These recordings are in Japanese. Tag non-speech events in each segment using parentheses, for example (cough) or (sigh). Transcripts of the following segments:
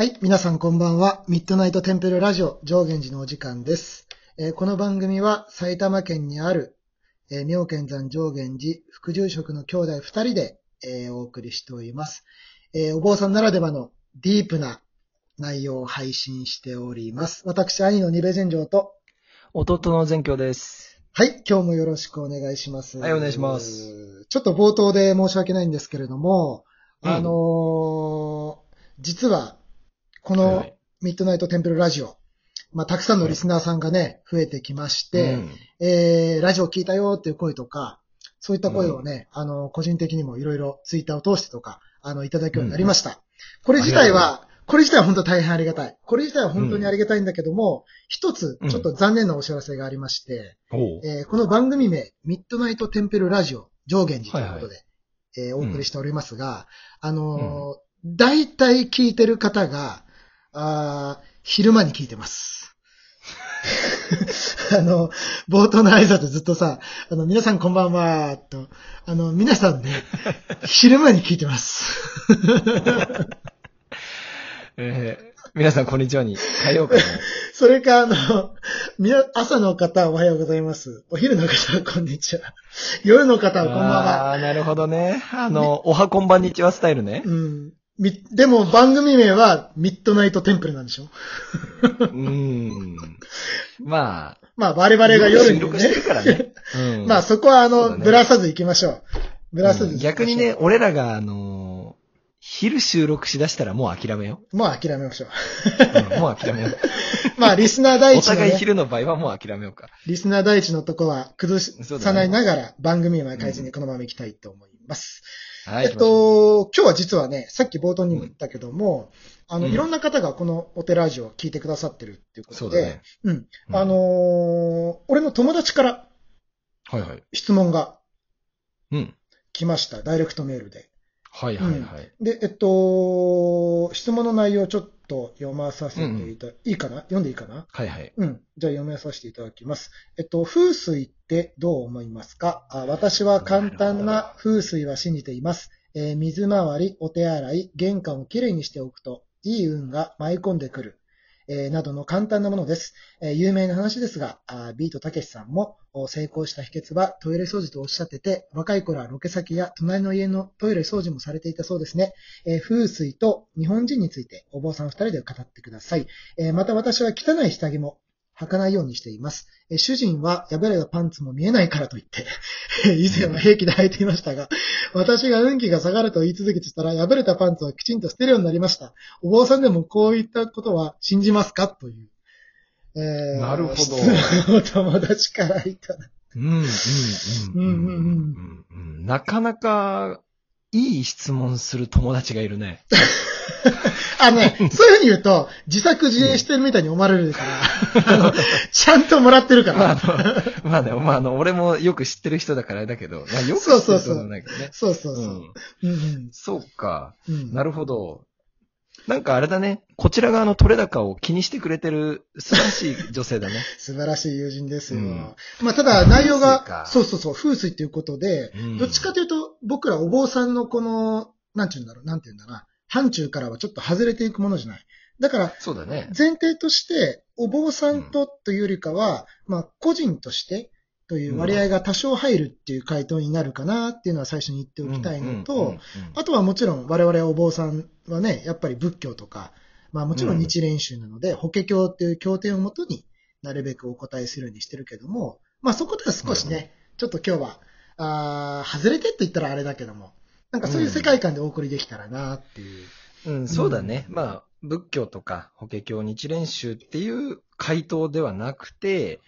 はい、皆さんこんばんは。ミッドナイトテンプルラジオ上限寺のお時間です。えーこの番組は埼玉県にある、えー妙見山上限寺副住職の兄弟二人で、えーお送りしております、えーお坊さんならではのディープな内容を配信しております。私、兄の二部禅城と、弟の全教です。はい、今日もよろしくお願いします。はいお願いします。ちょっと冒頭で申し訳ないんですけれども、うんあのー実は、このはい。はいミッドナイトテンプルラジオ、まあ、たくさんのリスナーさんがね、増えてきまして、うん。えー、ラジオ聞いたよっていう声とか、そういった声をね、あの、個人的にもいろいろツイッターを通してとか、あの、いただくようになりました。これ自体は、これ自体は本当大変ありがたい。これ自体は本当にありがたいんだけども、一つ、ちょっと残念なお知らせがありまして、おう。えーこの番組名、ミッドナイトテンペルラジオ上限寺ということで、えーお送りしておりますが、あのー大体聞いてる方が、あー昼間に聞いてます。(laughs) あの、冒頭の挨拶ずっとさ、あの、皆さんこんばんは、と、あの、皆さんね、昼間に聞いてます。(laughs) えー皆さんこんにちはに変えようかな。(laughs) それか、あの、みな、朝の方はおはようございます。お昼の方はこんにちは。夜の方はこんばんは。あーなるほどね。あの、おはこんばんにちはスタイルね。うん。み、でも番組名はミッドナイトテンプルなんでしょ？うーん。まあ、まあ我々が夜に収録してるね。からね。うん。まあそこはあの、ねぶらさず行きましょう。ぶらさずうん逆にね、、俺らが、あのー昼収録しだしたらもう諦めよもう諦めましょう。う。うんもう諦めよう。(laughs) まあリスナー第お一の、ね、互い昼の場合はもう諦めようか。リスナー第一のとこは崩さないながら番組名は変えずにこのまま行きたいと思います。はい。えっと、今日は実はね、さっき冒頭にも言ったけども、あの、うんいろんな方がこのお寺ラジオを聞いてくださってるっていうことで、そうだね。うん。うんあのー俺の友達からはいはい。質問がうん。来ました。ダイレクトメールで。はいはいはい。で、えっと、質問の内容をちょっと読まさせていた、いいかな？読んでいいかな？はいはい。うん。じゃあ読めさせていただきます。えっと、風水ってどう思いますか？あ私は簡単な風水は信じています。えー水回り、お手洗い、玄関をきれいにしておくと、いい運が舞い込んでくる。えーなどの簡単なものです。えー有名な話ですが、あービートたけしさんも成功した秘訣はトイレ掃除とおっしゃってて、若い頃はロケ先や隣の家のトイレ掃除もされていたそうですね。えー風水と日本人についてお坊さん二人で語ってください。えまた私は汚い下着も履かないようにしています。えー主人は破れたパンツも見えないからと言って、え (laughs) ー以前は平気で履いていましたが、私が運気が下がると言い続けてたら、破れたパンツはきちんと捨てるようになりました。お坊さんでもこういったことは信じますか？という。えーなるほど質問を友達からいただうん、うん、うん。うんうんなかなか、いい質問する友達がいるね。(laughs) あのね、そういうふうに言うと、自作自演してるみたいに思われるから、ちゃんともらってるかまあ、ら。あの、まあね、まあ、あの、俺もよく知ってる人だからあれだけど、まあ、よく知ってる人じゃないけどね。そうそうそう。うん。うんそうか。なるほど。なんかあれだね。こちら側の取れ高を気にしてくれてる素晴らしい女性だね。(laughs) 素晴らしい友人ですよ。うんまあ、ただ内容が、そうそうそう、風水っていうことで、うんどっちかというと、僕らお坊さんのこの、なんていうんだろう、なんていうんだな、範疇からはちょっと外れていくものじゃない。だから、そうだね。前提として、お坊さんとというよりかは、まあ、個人としてという割合が多少入るっていう回答になるかなっていうのは最初に言っておきたいのとあとはもちろん我々お坊さんはね、やっぱり仏教とか、まあもちろん日蓮宗なので、法華経っていう経典をもとになるべくお答えするようにしてるけども、まあそこでは少しね、ちょっと今日は、あー外れてって言ったらあれだけども、なんかそういう世界観でお送りできたらなっていう。うん、そうだね。まあ、仏教とか、法華経、日蓮宗っていう回答ではなくて、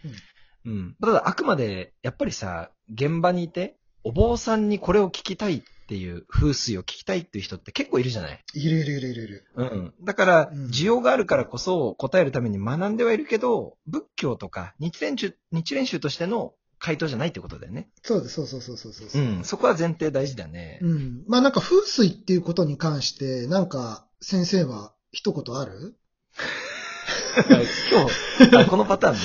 うん。ただ、あくまで、やっぱりさ、現場にいて、お坊さんにこれを聞きたいっていう、風水を聞きたいっていう人って結構いるじゃない？いるいるいるいるいる。うん。だからうん、需要があるからこそ答えるために学んではいるけど、仏教とか日蓮宗、日蓮宗としての回答じゃないってことだよね。そうです、そうそうそうそうそうそうう。ん。そこは前提大事だね。うん。まあなんか風水っていうことに関して、なんか先生は一言ある？(laughs) 今日、あこのパターンね。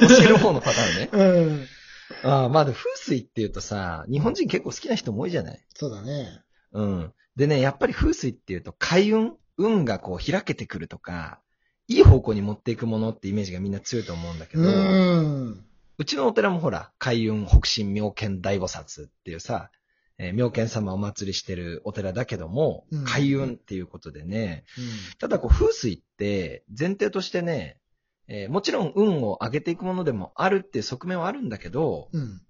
あの、教える方のパターンね。(laughs) うん。ああ、まあで、風水っていうとさ、日本人結構好きな人も多いじゃない？そうだね。うん。でね、やっぱり風水っていうと、開運運がこう開けてくるとか、いい方向に持っていくものってイメージがみんな強いと思うんだけど、うーん。うちのお寺もほら、海運北進妙見大菩薩っていうさ、えー妙見様をお祭りしてるお寺だけどもうん、海運っていうことでね、うただこう風水って前提としてね、えーもちろん運を上げていくものでもあるっていう側面はあるんだけど、ん。うん。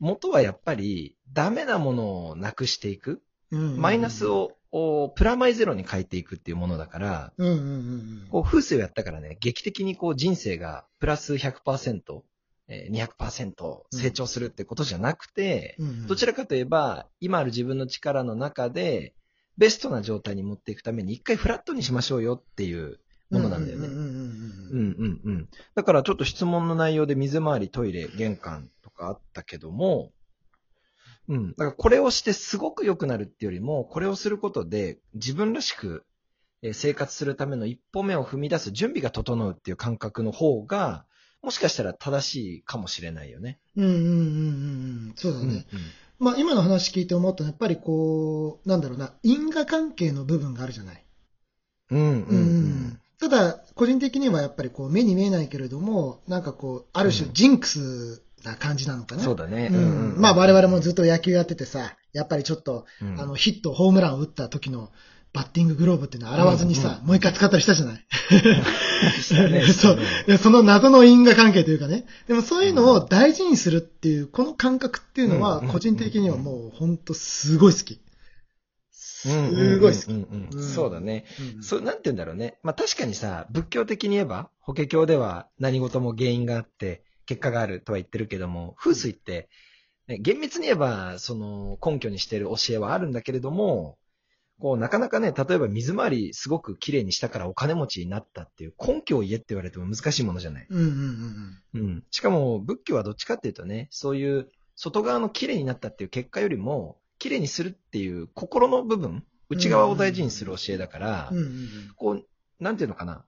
元はやっぱりダメなものをなくしていく、うん。マイナス。をおプラマイゼロに変えていくっていうものだから、うんうんうんこう風水をやったからね、劇的にこう人生がプラス100%、えー200%成長するってことじゃなくて、うん。どちらかといえば、今ある自分の力の中で、ベストな状態に持っていくために一回フラットにしましょうよっていうものなんだよね。うんうん。だからちょっと質問の内容で水回り、トイレ、玄関とかあったけども、うん。だからこれをしてすごく良くなるっていうよりも、これをすることで自分らしくえー生活するための一歩目を踏み出す準備が整うっていう感覚の方が、もしかしたら正しいかもしれないよね。うんうんうんうんうん。そうだうんね。まあ今の話聞いて思ったのは、やっぱりこう、なんだろうな、因果関係の部分があるじゃない。うん。うんうんうんただ、個人的にはやっぱりこう、目に見えないけれども、なんかこう、ある種ジンクスな感じなのかな。そうだね。うん。まあ我々もずっと野球やっててさ、やっぱりちょっと、うんあの、ヒット、ホームランを打った時のバッティンググローブっていうのは洗わずにさ、うんもう一回使ったりしたじゃない？ね (laughs) そう。でその謎の因果関係というかね。でもそういうのを大事にするっていう、この感覚っていうのは、うん個人的にはもう本当すごい好き。うんすごい好き。うんうんうんうんそうだね。うんそう、なんて言うんだろうね。まあ確かにさ、仏教的に言えば、法華経では何事も原因があって、結果があるとは言ってるけども、風水って、ね、厳密に言えば、その根拠にしている教えはあるんだけれども、こう、なかなかね、例えば水回りすごく綺麗にしたからお金持ちになったっていう根拠を言えって言われても難しいものじゃない。うんうんうんうん。しかも、仏教はどっちかっていうとね、そういう外側の綺麗になったっていう結果よりも、綺麗にするっていう心の部分、内側を大事にする教えだから、こう、なんていうのかな。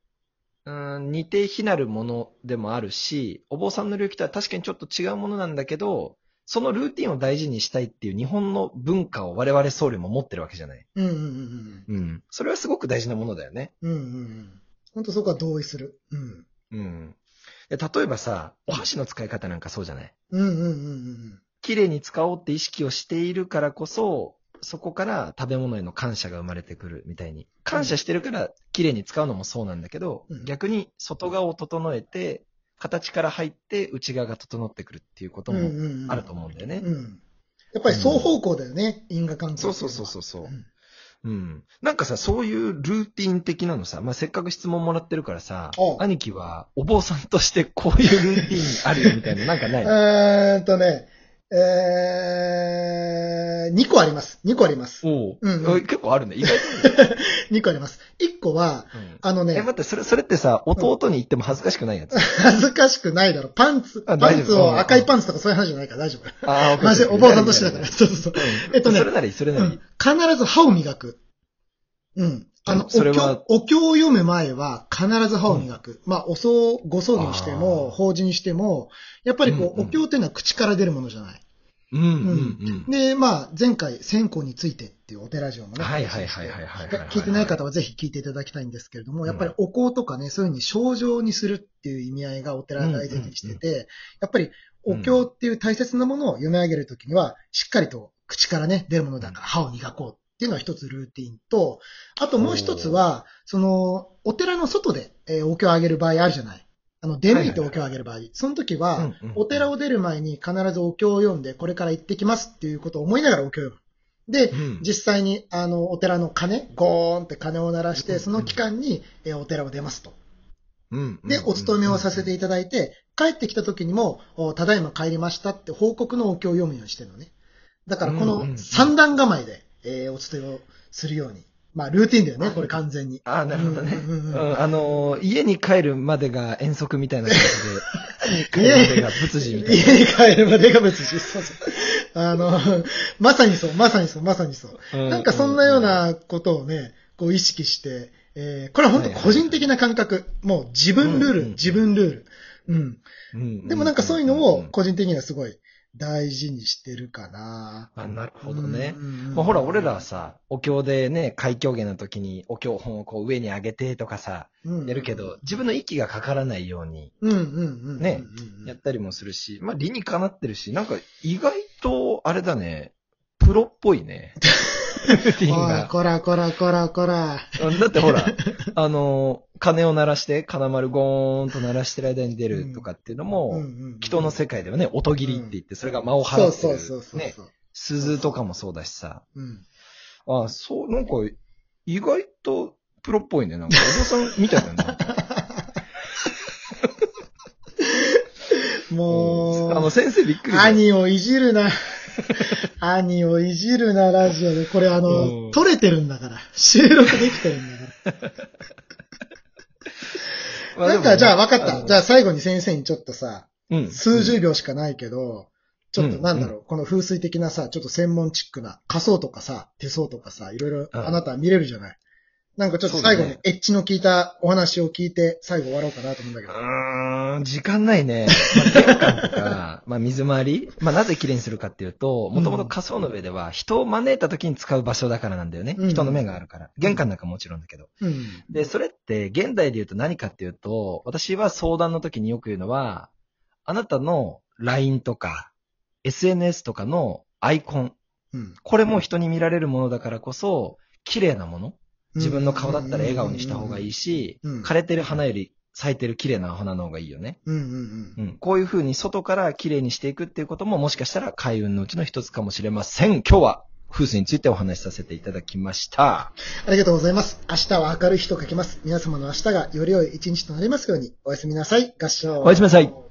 うーん、似て非なるものでもあるし、お坊さんの領域とは確かにちょっと違うものなんだけど、そのルーティンを大事にしたいっていう日本の文化を我々僧侶も持ってるわけじゃない。うんうんうんうん。それはすごく大事なものだよね。うん。うんうんうん。本当そこは同意する。うん。うん。で例えばさ、お箸の使い方なんかそうじゃない？うんうんうんうん綺麗に使おうって意識をしているからこそ、そこから食べ物への感謝が生まれてくるみたいに。感謝してるから綺麗に使うのもそうなんだけど、うん逆に外側を整えて、形から入って内側が整ってくるっていうことうん。うんもうんうん。あると思うんだよね。うん。やっぱり双方向だよね、因果関係。そうそうそうそうそううんうん。なんかさ、そういうルーティン的なのさ、まあ、せっかく質問もらってるからさお、兄貴はお坊さんとしてこういうルーティンあるよみたいな、なんかない (laughs) えーっとね、えー、2個あります。2個あります。おううんおい結構あるね。意外と。(laughs) 2個あります。1個は、うんあのねえ、、待って、それ、それってさ、弟に言っても恥ずかしくないやつ。恥ずかしくないだろ。パンツ、パあ大丈夫ンツを赤いパンツとかそういう話じゃないから大丈夫。あマジでお坊さんとしてだから。そうそうそう。うんえっとねそれならいい、それならいい。うん必ず歯を磨く。うん。あの、おそれは経、お経を読む前は必ず歯を磨く。まあ、お葬、ご葬儀にしても、法事にしても、やっぱりこう、うんうんお経っていうのは口から出るものじゃない。うんうんうん。で、まあ、前回、線香についてっていうお寺城もね。はいはいはいはいはい聞いてない方はぜひ聞いていただきたいんですけれども、うんやっぱりお香とかね、そういうふうに症状にするっていう意味合いがお寺が大事にしてて、やっぱりお経っていう大切なものを読み上げるときには、しっかりと口からね、出るものだから歯を磨こうっていうのは一つルーティンと、あともう一つは、その、お寺の外で、えーお経をあげる場合あるじゃない。あの、出向いてお経をあげる場合。その時は、お寺を出る前に必ずお経を読んで、これから行ってきますっていうことを思いながらお経を読む。で、うん実際に、あの、お寺の鐘、ゴーンって鐘を鳴らして、うんその期間に、えーお寺を出ますと。うんで、お勤めをさせていただいて、帰ってきた時にも、おただいま帰りましたって報告のお経を読むようにしてるのね。だから、この三段構えで、えーお勤めをするように。まあ、ルーティンだよね、これ完全に。ああ、なるほどね。うんうんうんうんあのー、家に帰るまでが遠足みたいな感じで、(laughs) 家に帰るまでが仏事みたいな。家に帰るまでが別に。そうそう。あの、まさにそう、まさにそう、まさにそう。うなんかそんなようなことをね、こう意識して、えーこれは本当個人的な感覚。もう自分ルール、自分ルール。うん。うん、でもなんかそういうのを個人的にはすごい、大事にしてるかな。あ、なるほどね。まあ、ほら、俺らはさ、お経でね、開経下の時にお経本をこう上に上げてとかさ、うんやるけど、自分の息がかからないように。ねやったりもするし、まあ理にかなってるし、なんか意外と、あれだね、プロっぽいね。(laughs) ルーティンが。こらこらこらこら。だってほら、あの、鐘を鳴らして、金丸ゴーンと鳴らしてる間に出るとかっていうのも、人の世界ではね、音切りって言って、それが間をそう払ってる。そうそうそう。ね。鈴とかもそうだしさ。うん。あそう、なんか、意外とプロっぽいね。なんか、お父さんみたいだな。(laughs) もう、あの、先生びっくり。兄をいじるな。(laughs) 兄をいじるな、ラジオで。これあうの、ん撮れてるんだから。収録できてるんだから。(laughs) まなんか、じゃあ分かった。じゃああ最後に先生にちょっとさ、の、うん数十秒しかないけど、ちょっとうんなんだろう、この風水的なさ、ちょっと専門チックな仮想とかさ、手相とかさ、いろいろうんあなたは見れるじゃない。なんかちょっと最後エッジの効いたお話を聞いて、最後終わろうかなと思うんだけど。うーん、時間ないね。(laughs) まあ、玄関とか、まあ、水回り。まあ、なぜ綺麗にするかっていうと、もともと仮想の上では、人を招いた時に使う場所だからなんだよね。うん人の目があるから。玄関なんかもちろんだけど。うん。で、それって、現代で言うと何かっていうと、私は相談の時によく言うのは、あなたの LINE とか、SNS とかのアイコン。うん。これも人に見られるものだからこそ、綺麗なもの。自分の顔だったら笑顔にした方がいいし、うん枯れてる花より咲いてる綺麗な花の方がいいよね。うんうんうん。うん。こういう風に外から綺麗にしていくっていうことももしかしたら開運のうちの一つかもしれません。今日は風水についてお話しさせていただきました。ありがとうございます。明日は明るい日と書きます。皆様の明日がより良い一日となりますように。おやすみなさい。合唱。おやすみなさい。